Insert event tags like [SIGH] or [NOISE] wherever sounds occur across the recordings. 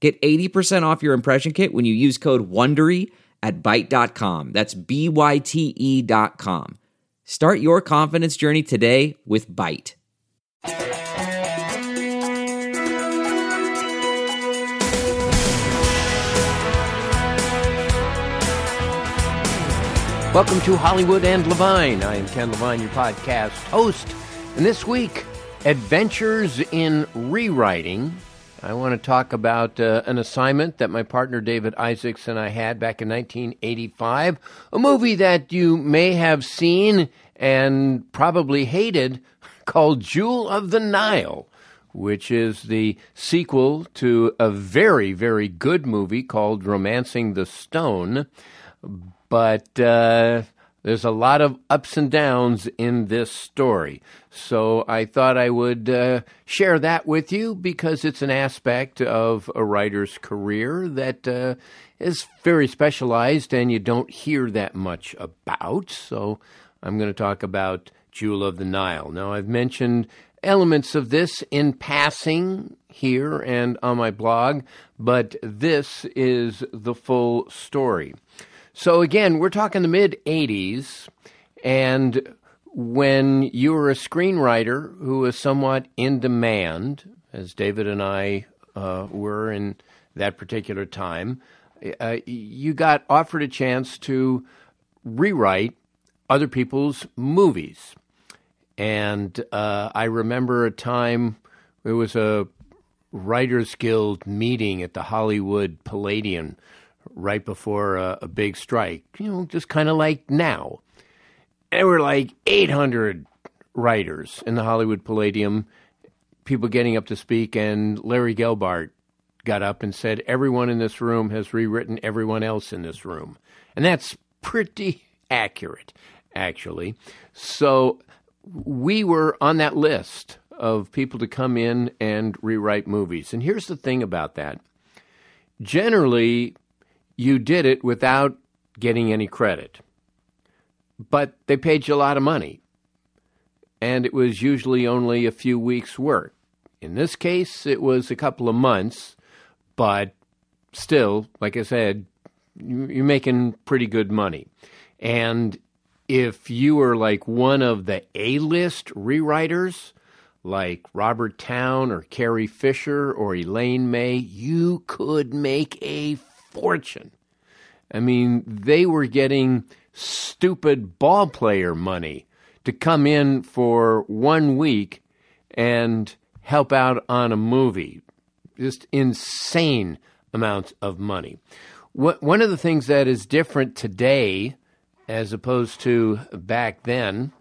Get 80% off your impression kit when you use code WONDERY at Byte.com. That's B-Y-T-E dot com. Start your confidence journey today with Byte. Welcome to Hollywood and Levine. I am Ken Levine, your podcast host. And this week, Adventures in Rewriting. I want to talk about uh, an assignment that my partner David Isaacs and I had back in 1985. A movie that you may have seen and probably hated [LAUGHS] called Jewel of the Nile, which is the sequel to a very, very good movie called Romancing the Stone but uh, there's a lot of ups and downs in this story. So I thought I would uh, share that with you because it's an aspect of a writer's career that uh, is very specialized and you don't hear that much about. So I'm going to talk about Jewel of the Nile. Now, I've mentioned elements of this in passing here and on my blog, but this is the full story. So again, we're talking the mid 80s, and when you were a screenwriter who was somewhat in demand, as David and I uh, were in that particular time, uh, you got offered a chance to rewrite other people's movies. And uh, I remember a time there was a Writers Guild meeting at the Hollywood Palladium right before a, a big strike, you know, just kind of like now. There were like 800 writers in the Hollywood Palladium, people getting up to speak, and Larry Gelbart got up and said, Everyone in this room has rewritten everyone else in this room. And that's pretty accurate, actually. So we were on that list of people to come in and rewrite movies. And here's the thing about that generally, you did it without getting any credit. But they paid you a lot of money. And it was usually only a few weeks' work. In this case, it was a couple of months, but still, like I said, you're making pretty good money. And if you were like one of the A list rewriters, like Robert Towne or Carrie Fisher or Elaine May, you could make a fortune. I mean, they were getting stupid ball player money to come in for one week and help out on a movie. Just insane amounts of money. One of the things that is different today as opposed to back then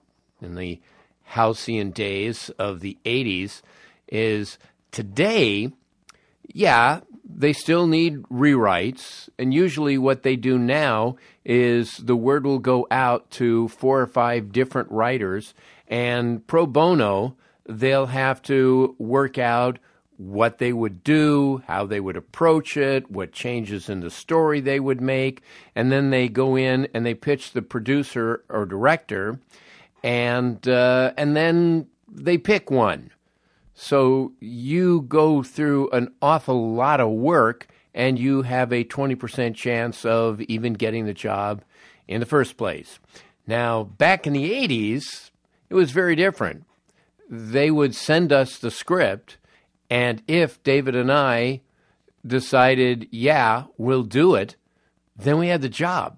in the halcyon days of the 80s is today, yeah, they still need rewrites. And usually, what they do now is the word will go out to four or five different writers, and pro bono, they'll have to work out what they would do, how they would approach it, what changes in the story they would make, and then they go in and they pitch the producer or director, and uh, and then they pick one. So you go through an awful lot of work and you have a 20% chance of even getting the job in the first place. Now, back in the 80s, it was very different. They would send us the script, and if David and I decided, yeah, we'll do it, then we had the job.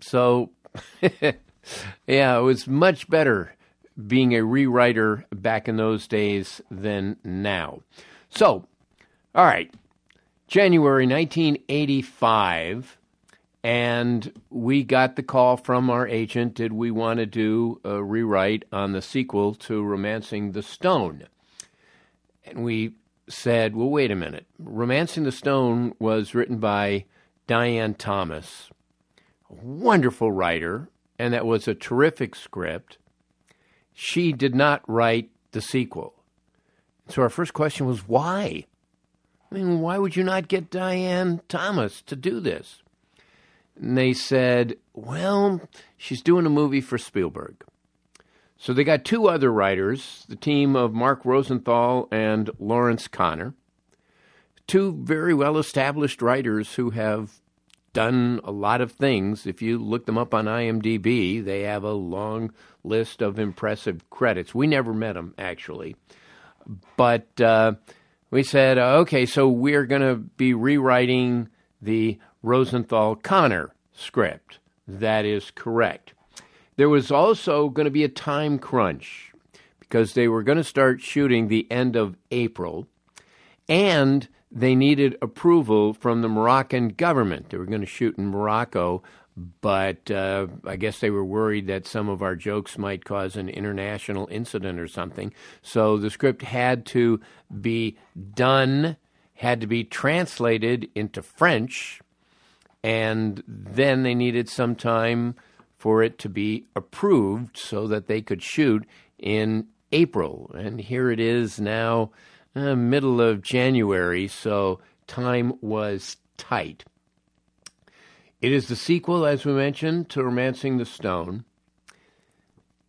So, [LAUGHS] yeah, it was much better being a rewriter back in those days than now. So, all right, January 1985, and we got the call from our agent did we want to do a rewrite on the sequel to Romancing the Stone? And we said, well, wait a minute. Romancing the Stone was written by Diane Thomas, a wonderful writer, and that was a terrific script. She did not write the sequel. So our first question was, why? I mean, why would you not get Diane Thomas to do this? And they said, well, she's doing a movie for Spielberg. So they got two other writers, the team of Mark Rosenthal and Lawrence Konner, two very well established writers who have done a lot of things. If you look them up on IMDb, they have a long list of impressive credits. We never met him, actually. But uh, we said, okay, so we're going to be rewriting the Rosenthal Konner script. That is correct. There was also going to be a time crunch because they were going to start shooting the end of April and they needed approval from the Moroccan government. They were going to shoot in Morocco, but uh, I guess they were worried that some of our jokes might cause an international incident or something. So the script had to be done, had to be translated into French, and then they needed some time for it to be approved so that they could shoot in April. And here it is now, uh, middle of January, so time was tight. It is the sequel, as we mentioned, to Romancing the Stone.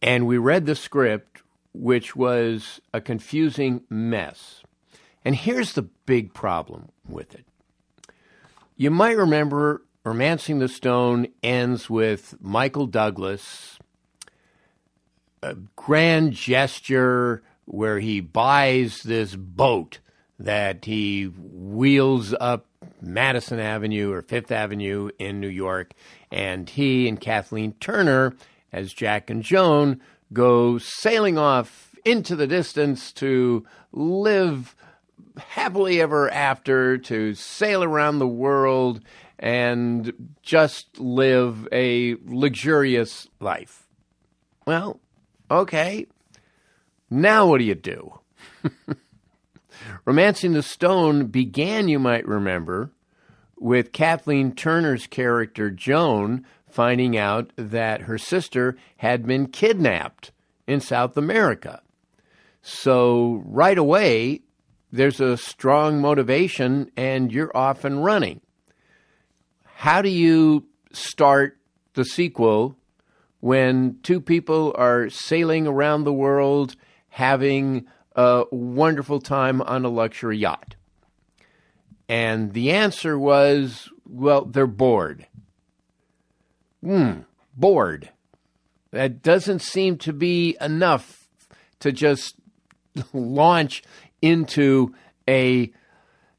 And we read the script, which was a confusing mess. And here's the big problem with it. You might remember Romancing the Stone ends with Michael Douglas, a grand gesture where he buys this boat that he wheels up Madison Avenue or Fifth Avenue in New York, and he and Kathleen Turner, as Jack and Joan, go sailing off into the distance to live happily ever after, to sail around the world and just live a luxurious life. Well, okay. Now what do you do? [LAUGHS] Romancing the Stone began, you might remember, with Kathleen Turner's character Joan finding out that her sister had been kidnapped in South America. So, right away, there's a strong motivation and you're off and running how do you start the sequel when two people are sailing around the world having a wonderful time on a luxury yacht? And the answer was, well, they're bored. Hmm, bored. That doesn't seem to be enough to just [LAUGHS] launch into a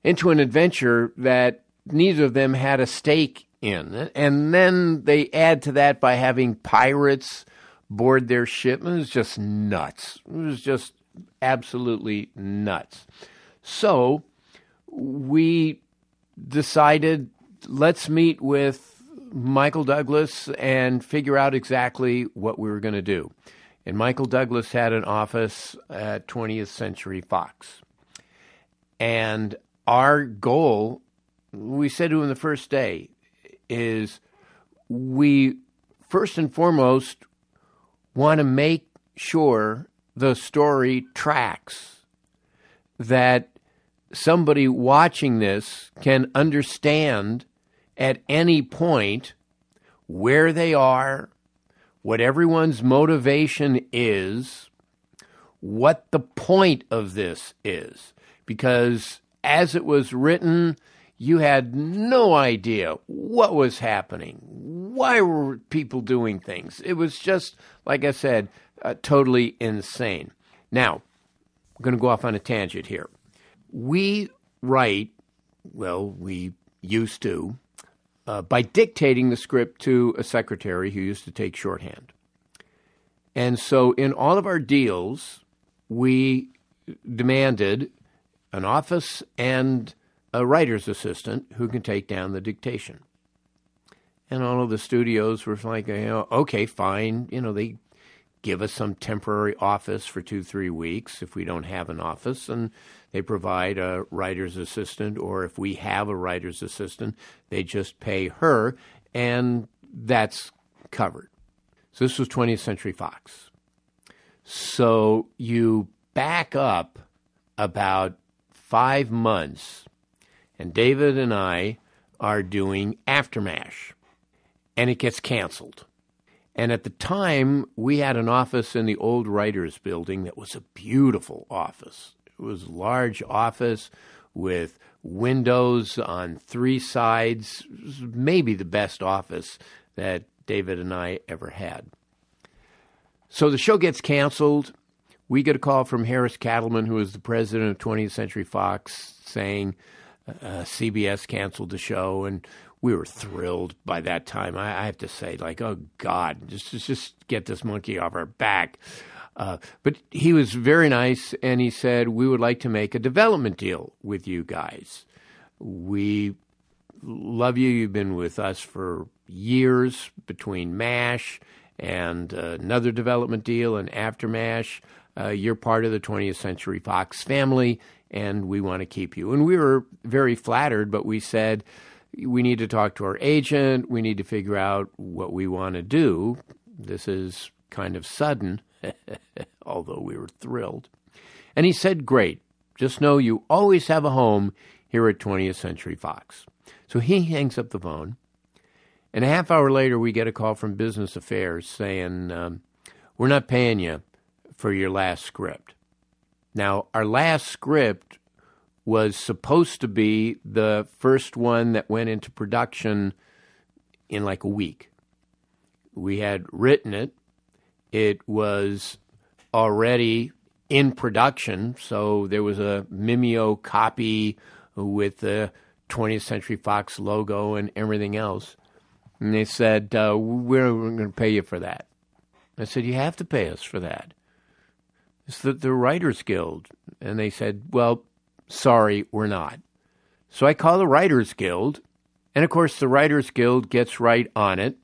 into an adventure that neither of them had a stake in. And then they add to that by having pirates board their ship. It was just nuts. It was just absolutely nuts. So we decided let's meet with Michael Douglas and figure out exactly what we were going to do. And Michael Douglas had an office at 20th Century Fox. And our goal we said to him the first day is we first and foremost want to make sure the story tracks that somebody watching this can understand at any point where they are, what everyone's motivation is, what the point of this is. Because as it was written, you had no idea what was happening. Why were people doing things? It was just, like I said, uh, totally insane. Now, I'm going to go off on a tangent here. We write well, we used to, uh, by dictating the script to a secretary who used to take shorthand. And so in all of our deals, we demanded an office and a writer's assistant who can take down the dictation. And all of the studios were like, okay, fine. You know, they give us some temporary office for two, three weeks if we don't have an office, and they provide a writer's assistant, or if we have a writer's assistant, they just pay her, and that's covered. So this was 20th Century Fox. So you back up about five months, and David and I are doing Aftermash, and it gets canceled. And at the time, we had an office in the old writers' building that was a beautiful office. It was a large office with windows on three sides, maybe the best office that David and I ever had. So the show gets canceled. We get a call from Harris Katleman, who is the president of 20th Century Fox, saying uh, CBS canceled the show, and we were thrilled by that time. I, I have to say, like, oh God, just just get this monkey off our back. Uh, but he was very nice, and he said we would like to make a development deal with you guys. We love you. You've been with us for years between MASH and uh, another development deal and after MASH. Uh, you're part of the 20th Century Fox family, and we want to keep you. And we were very flattered, but we said we need to talk to our agent. We need to figure out what we want to do. This is kind of sudden, [LAUGHS] although we were thrilled. And he said, Great. Just know you always have a home here at 20th Century Fox. So he hangs up the phone. And a half hour later, we get a call from Business Affairs saying, um, We're not paying you for your last script. Now, our last script was supposed to be the first one that went into production in like a week. We had written it, it was already in production, so there was a Mimeo copy with the 20th Century Fox logo and everything else. And they said, uh, We're, we're going to pay you for that. I said, You have to pay us for that. It's the, the Writers Guild. And they said, Well, sorry, we're not. So I call the Writers Guild, and of course, the Writers Guild gets right on it.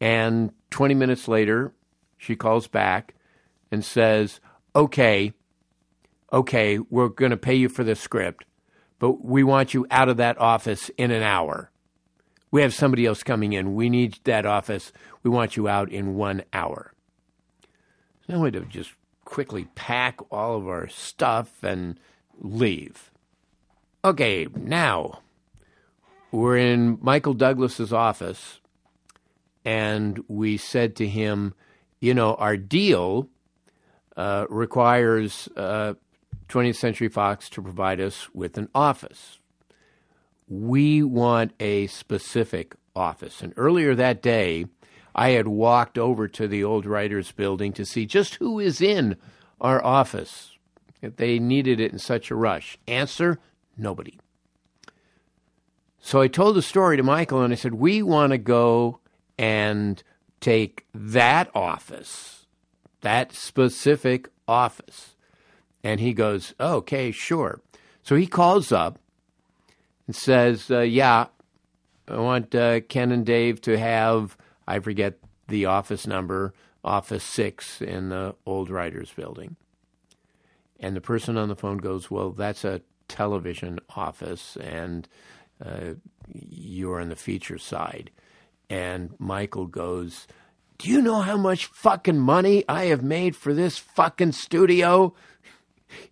And 20 minutes later, she calls back and says, Okay, okay, we're going to pay you for the script, but we want you out of that office in an hour. We have somebody else coming in. We need that office. We want you out in one hour. So now we had to just quickly pack all of our stuff and leave. Okay, now we're in Michael Douglas's office, and we said to him, you know, our deal uh, requires uh, 20th Century Fox to provide us with an office. We want a specific office. And earlier that day, I had walked over to the old writers building to see just who is in our office if they needed it in such a rush? Answer nobody. So I told the story to Michael and I said, We want to go and take that office, that specific office. And he goes, Okay, sure. So he calls up and says, uh, Yeah, I want uh, Ken and Dave to have, I forget the office number, office six in the old writers building. And the person on the phone goes, Well, that's a television office, and uh, you're on the feature side. And Michael goes, Do you know how much fucking money I have made for this fucking studio?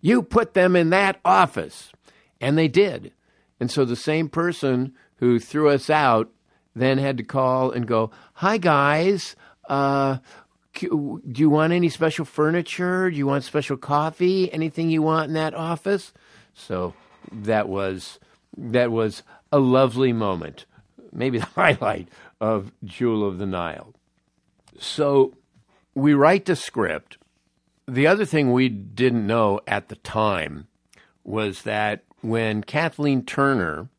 You put them in that office. And they did. And so the same person who threw us out then had to call and go, Hi, guys. Uh, do you want any special furniture? Do you want special coffee? Anything you want in that office? So that was that was a lovely moment, maybe [LAUGHS] the highlight of Jewel of the Nile. So we write the script. The other thing we didn't know at the time was that when Kathleen Turner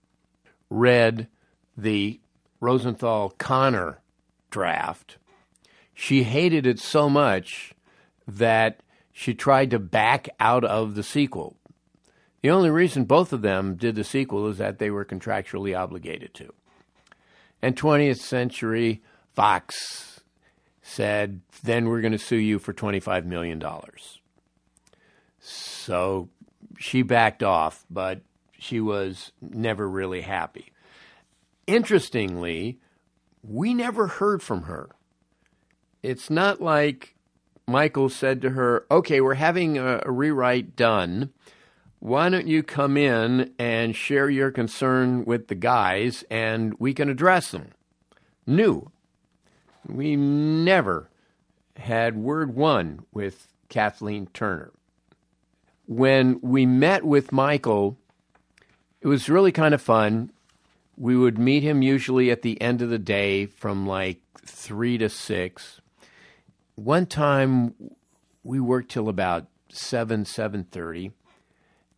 read the Rosenthal Konner draft, she hated it so much that she tried to back out of the sequel. The only reason both of them did the sequel is that they were contractually obligated to. And 20th Century Fox said, then we're going to sue you for $25 million. So she backed off, but she was never really happy. Interestingly, we never heard from her. It's not like Michael said to her, Okay, we're having a, a rewrite done why don't you come in and share your concern with the guys and we can address them? New. We never had word one with Kathleen Turner. When we met with Michael, it was really kind of fun. We would meet him usually at the end of the day from like 3 to 6. One time we worked till about 7 7:30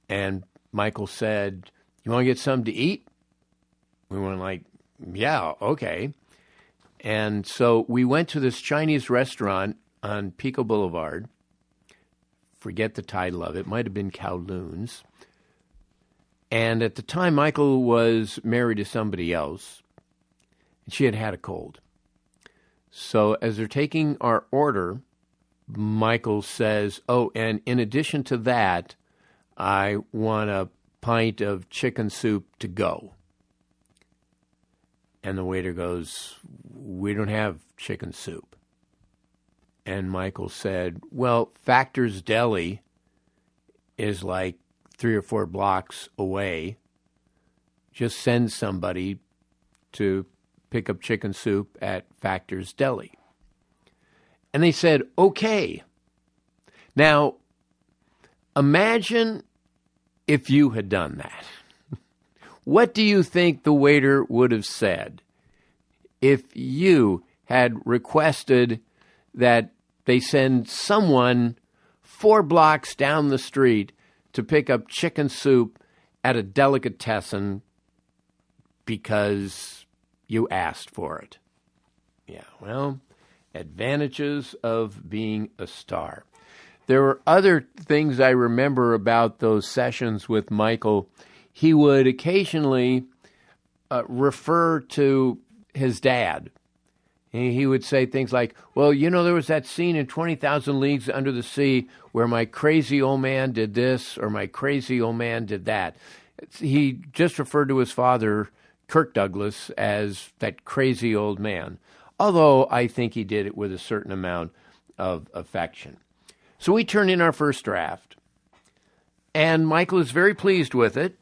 and Michael said, You want to get something to eat? We went like, Yeah, okay. And so we went to this Chinese restaurant on Pico Boulevard. Forget the title of it. Might have been Kowloon's. And at the time, Michael was married to somebody else, and she had had a cold. So as they're taking our order, Michael says, Oh, and in addition to that, I want a pint of chicken soup to go. And the waiter goes, We don't have chicken soup. And Michael said, Well, Factor's Deli is like three or four blocks away. Just send somebody to pick up chicken soup at Factor's Deli. And they said, Okay. Now, Imagine if you had done that. [LAUGHS] What do you think the waiter would have said if you had requested that they send someone four blocks down the street to pick up chicken soup at a delicatessen because you asked for it? Yeah, well, advantages of being a star. There were other things I remember about those sessions with Michael. He would occasionally uh, refer to his dad. he would say things like, Well, you know, there was that scene in 20,000 Leagues Under the Sea where my crazy old man did this or my crazy old man did that. He just referred to his father, Kirk Douglas, as that crazy old man, although I think he did it with a certain amount of affection. So we turn in our first draft, and Michael is very pleased with it,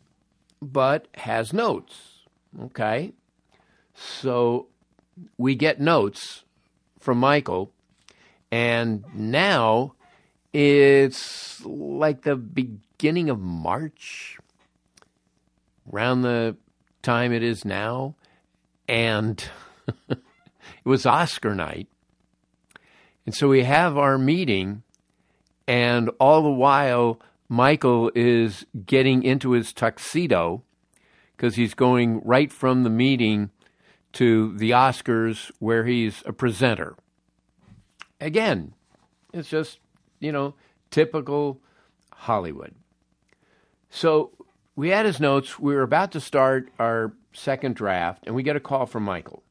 but has notes. Okay? So we get notes from Michael, and now it's like the beginning of March, around the time it is now, and [LAUGHS] it was Oscar night. And so we have our meeting and all the while, Michael is getting into his tuxedo because he's going right from the meeting to the Oscars where he's a presenter. Again, it's just, you know, typical Hollywood. So we had his notes. We were about to start our second draft, and we get a call from Michael.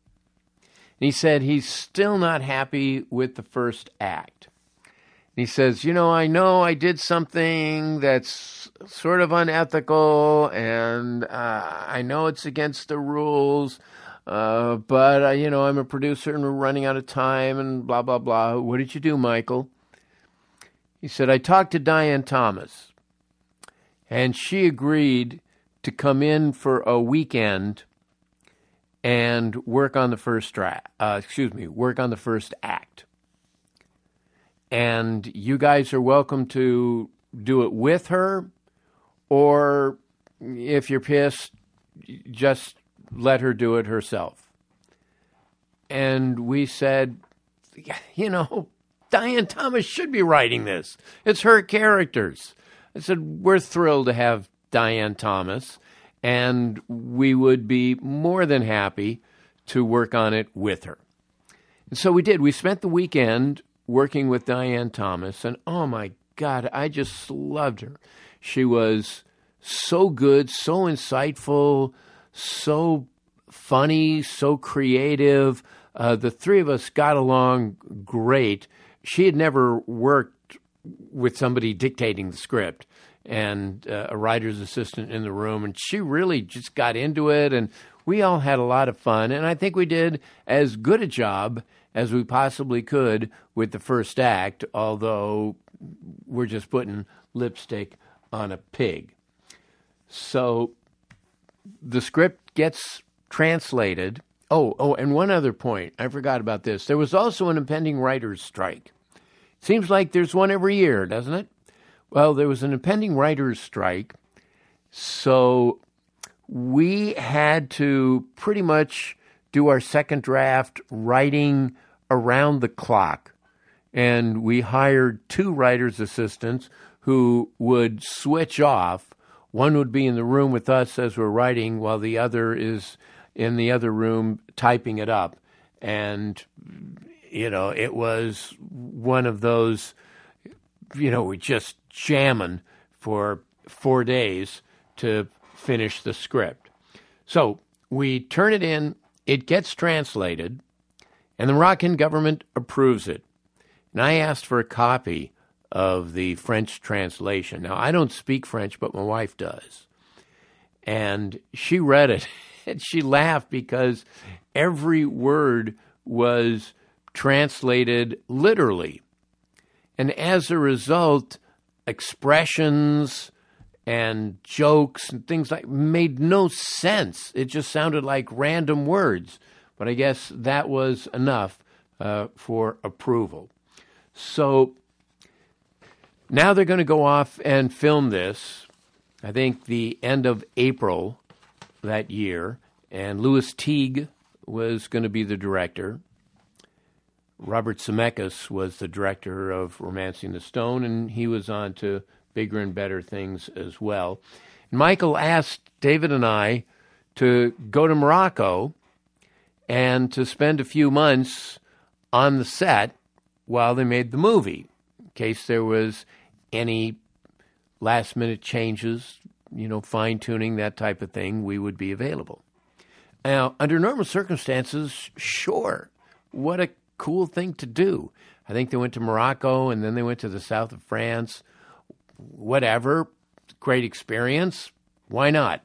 And he said he's still not happy with the first act And he says, You know, I know I did something that's sort of unethical, and uh, I know it's against the rules, uh, but, uh, you know, I'm a producer and we're running out of time, and blah, blah, blah. What did you do, Michael? He said, I talked to Diane Thomas, and she agreed to come in for a weekend and work on the first draft. Uh, excuse me, work on the first act and you guys are welcome to do it with her, or if you're pissed, just let her do it herself. And we said, you know, Diane Thomas should be writing this. It's her characters. I said, we're thrilled to have Diane Thomas, and we would be more than happy to work on it with her. And so we did. We spent the weekend working with Diane Thomas, and oh my God, I just loved her. She was so good, so insightful, so funny, so creative. Uh, the three of us got along great. She had never worked with somebody dictating the script and uh, a writer's assistant in the room, and she really just got into it, and we all had a lot of fun. And I think we did as good a job as we possibly could with the first act, although we're just putting lipstick on a pig. So the script gets translated. Oh, oh, and one other point. I forgot about this. There was also an impending writer's strike. Seems like there's one every year, doesn't it? Well, there was an impending writer's strike. So we had to pretty much do our second draft writing around the clock. And we hired two writer's assistants who would switch off one would be in the room with us as we're writing, while the other is in the other room typing it up. And, you know, it was one of those, you know, we just jamming for four days to finish the script. So we turn it in, it gets translated, and the Moroccan government approves it. And I asked for a copy of the French translation. Now, I don't speak French, but my wife does. And she read it [LAUGHS] and she laughed because every word was translated literally. And as a result, expressions and jokes and things like made no sense. It just sounded like random words. But I guess that was enough uh, for approval. So now they're going to go off and film this, I think the end of April that year, and Lewis Teague was going to be the director. Robert Zemeckis was the director of Romancing the Stone, and he was on to bigger and better things as well. Michael asked David and I to go to Morocco and to spend a few months on the set while they made the movie, in case there was any last minute changes, you know, fine tuning, that type of thing, we would be available. Now, under normal circumstances, sure, what a cool thing to do. I think they went to Morocco and then they went to the south of France. Whatever, great experience. Why not?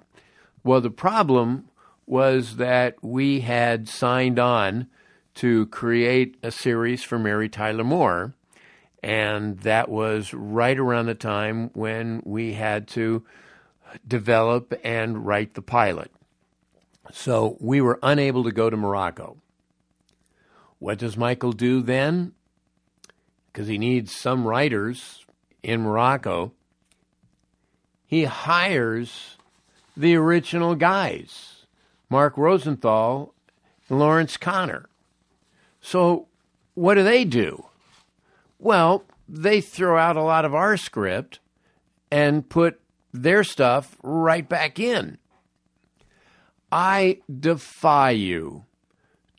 Well, the problem was that we had signed on to create a series for Mary Tyler Moore and that was right around the time when we had to develop and write the pilot. So we were unable to go to Morocco. What does Michael do then? Because he needs some writers in Morocco. He hires the original guys Mark Rosenthal and Lawrence Konner. So what do they do? Well, they throw out a lot of our script and put their stuff right back in. I defy you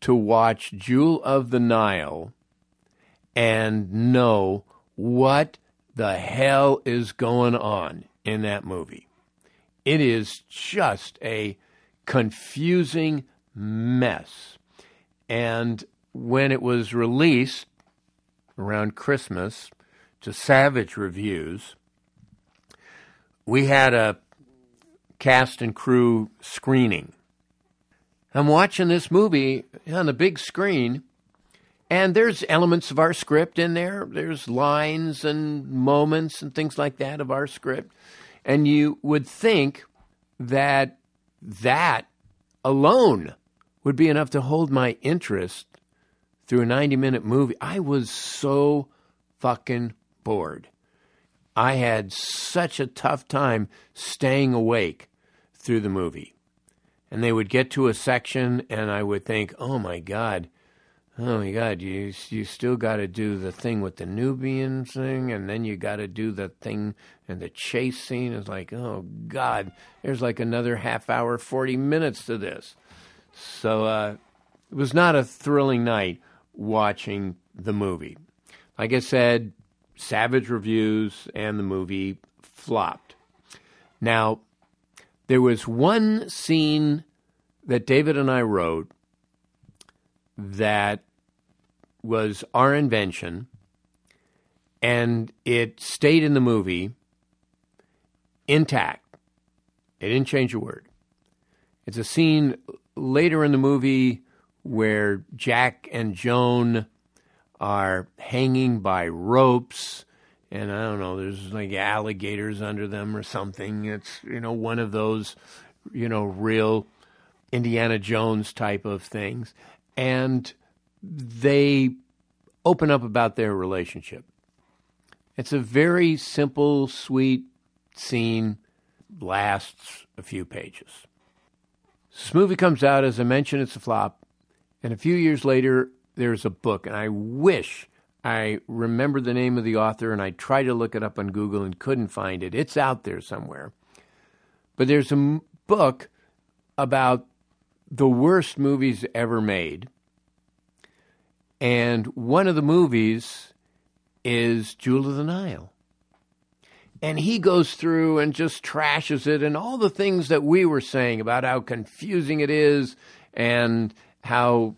to watch Jewel of the Nile and know what the hell is going on in that movie. It is just a confusing mess. And when it was released, around Christmas to Savage Reviews. We had a cast and crew screening. I'm watching this movie on the big screen, and there's elements of our script in there. There's lines and moments and things like that of our script. And you would think that that alone would be enough to hold my interest through a 90 minute movie. I was so fucking bored. I had such a tough time staying awake through the movie. And they would get to a section, and I would think, oh my God, oh my God, you you still got to do the thing with the Nubian thing, and then you got to do the thing and the chase scene. Is like, oh God, there's like another half hour, forty minutes to this. So uh, it was not a thrilling night watching the movie. Like I said, savage reviews, and the movie flopped. Now, there was one scene that David and I wrote that was our invention, and it stayed in the movie intact. It didn't change a word. It's a scene later in the movie where Jack and Joan are hanging by ropes and I don't know, there's like alligators under them or something. It's, you know, one of those, you know, real Indiana Jones type of things. And they open up about their relationship. It's a very simple, sweet scene, lasts a few pages. This movie comes out, as I mentioned, it's a flop. And a few years later, there's a book, and I wish I remember the name of the author, and I tried to look it up on Google and couldn't find it. It's out there somewhere. But there's a book about the worst movies ever made. And one of the movies is Jewel of the Nile. And he goes through and just trashes it and all the things that we were saying about how confusing it is and how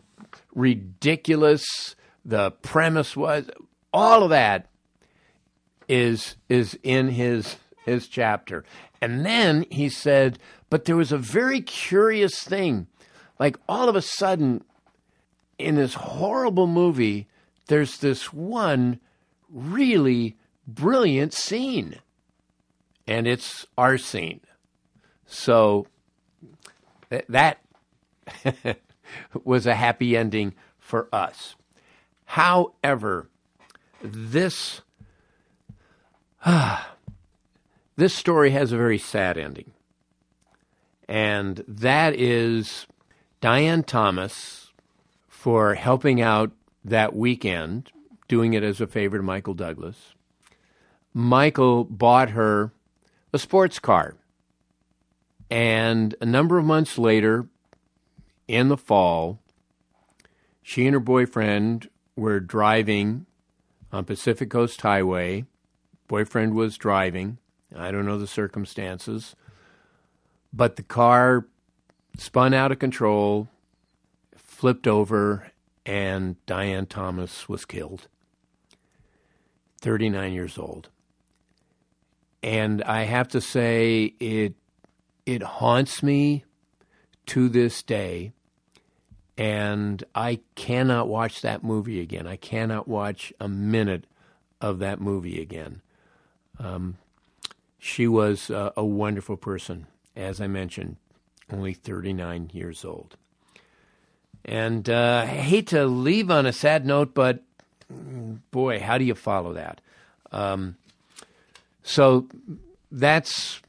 ridiculous the premise was. All of that is is in his his chapter. And then he said, but there was a very curious thing. Like all of a sudden in this horrible movie, there's this one really brilliant scene. And it's our scene. So that [LAUGHS] was a happy ending for us. However, this ah, this story has a very sad ending. And that is Diane Thomas for helping out that weekend, doing it as a favor to Michael Douglas. Michael bought her a sports car. And a number of months later, in the fall, she and her boyfriend were driving on Pacific Coast Highway. Boyfriend was driving. I don't know the circumstances. But the car spun out of control, flipped over, and Diane Thomas was killed. 39 years old. And I have to say it it haunts me to this day and I cannot watch that movie again. I cannot watch a minute of that movie again. Um, she was uh, a wonderful person, as I mentioned, only 39 years old. And uh, I hate to leave on a sad note, but boy, how do you follow that? Um, so that's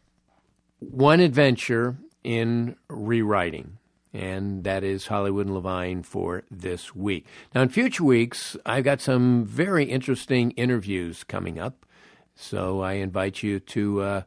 one adventure in rewriting and that is Hollywood and Levine for this week. Now, in future weeks, I've got some very interesting interviews coming up, so I invite you to uh,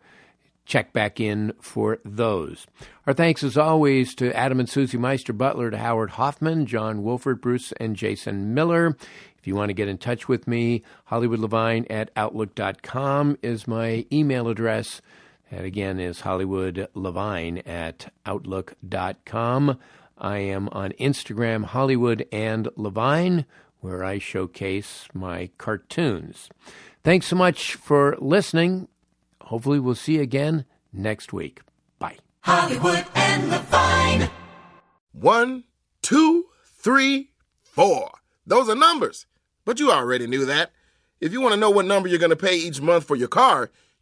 check back in for those. Our thanks, as always, to Adam and Susie Meister Butler, to Howard Hoffman, John Wolford, Bruce, and Jason Miller. If you want to get in touch with me, HollywoodLevine at Outlook.com is my email address. That again is Hollywood Levine at Outlook.com. I am on Instagram, Hollywood and Levine, where I showcase my cartoons. Thanks so much for listening. Hopefully, we'll see you again next week. Bye. Hollywood and Levine. One, two, three, four. Those are numbers. But you already knew that. If you want to know what number you're going to pay each month for your car,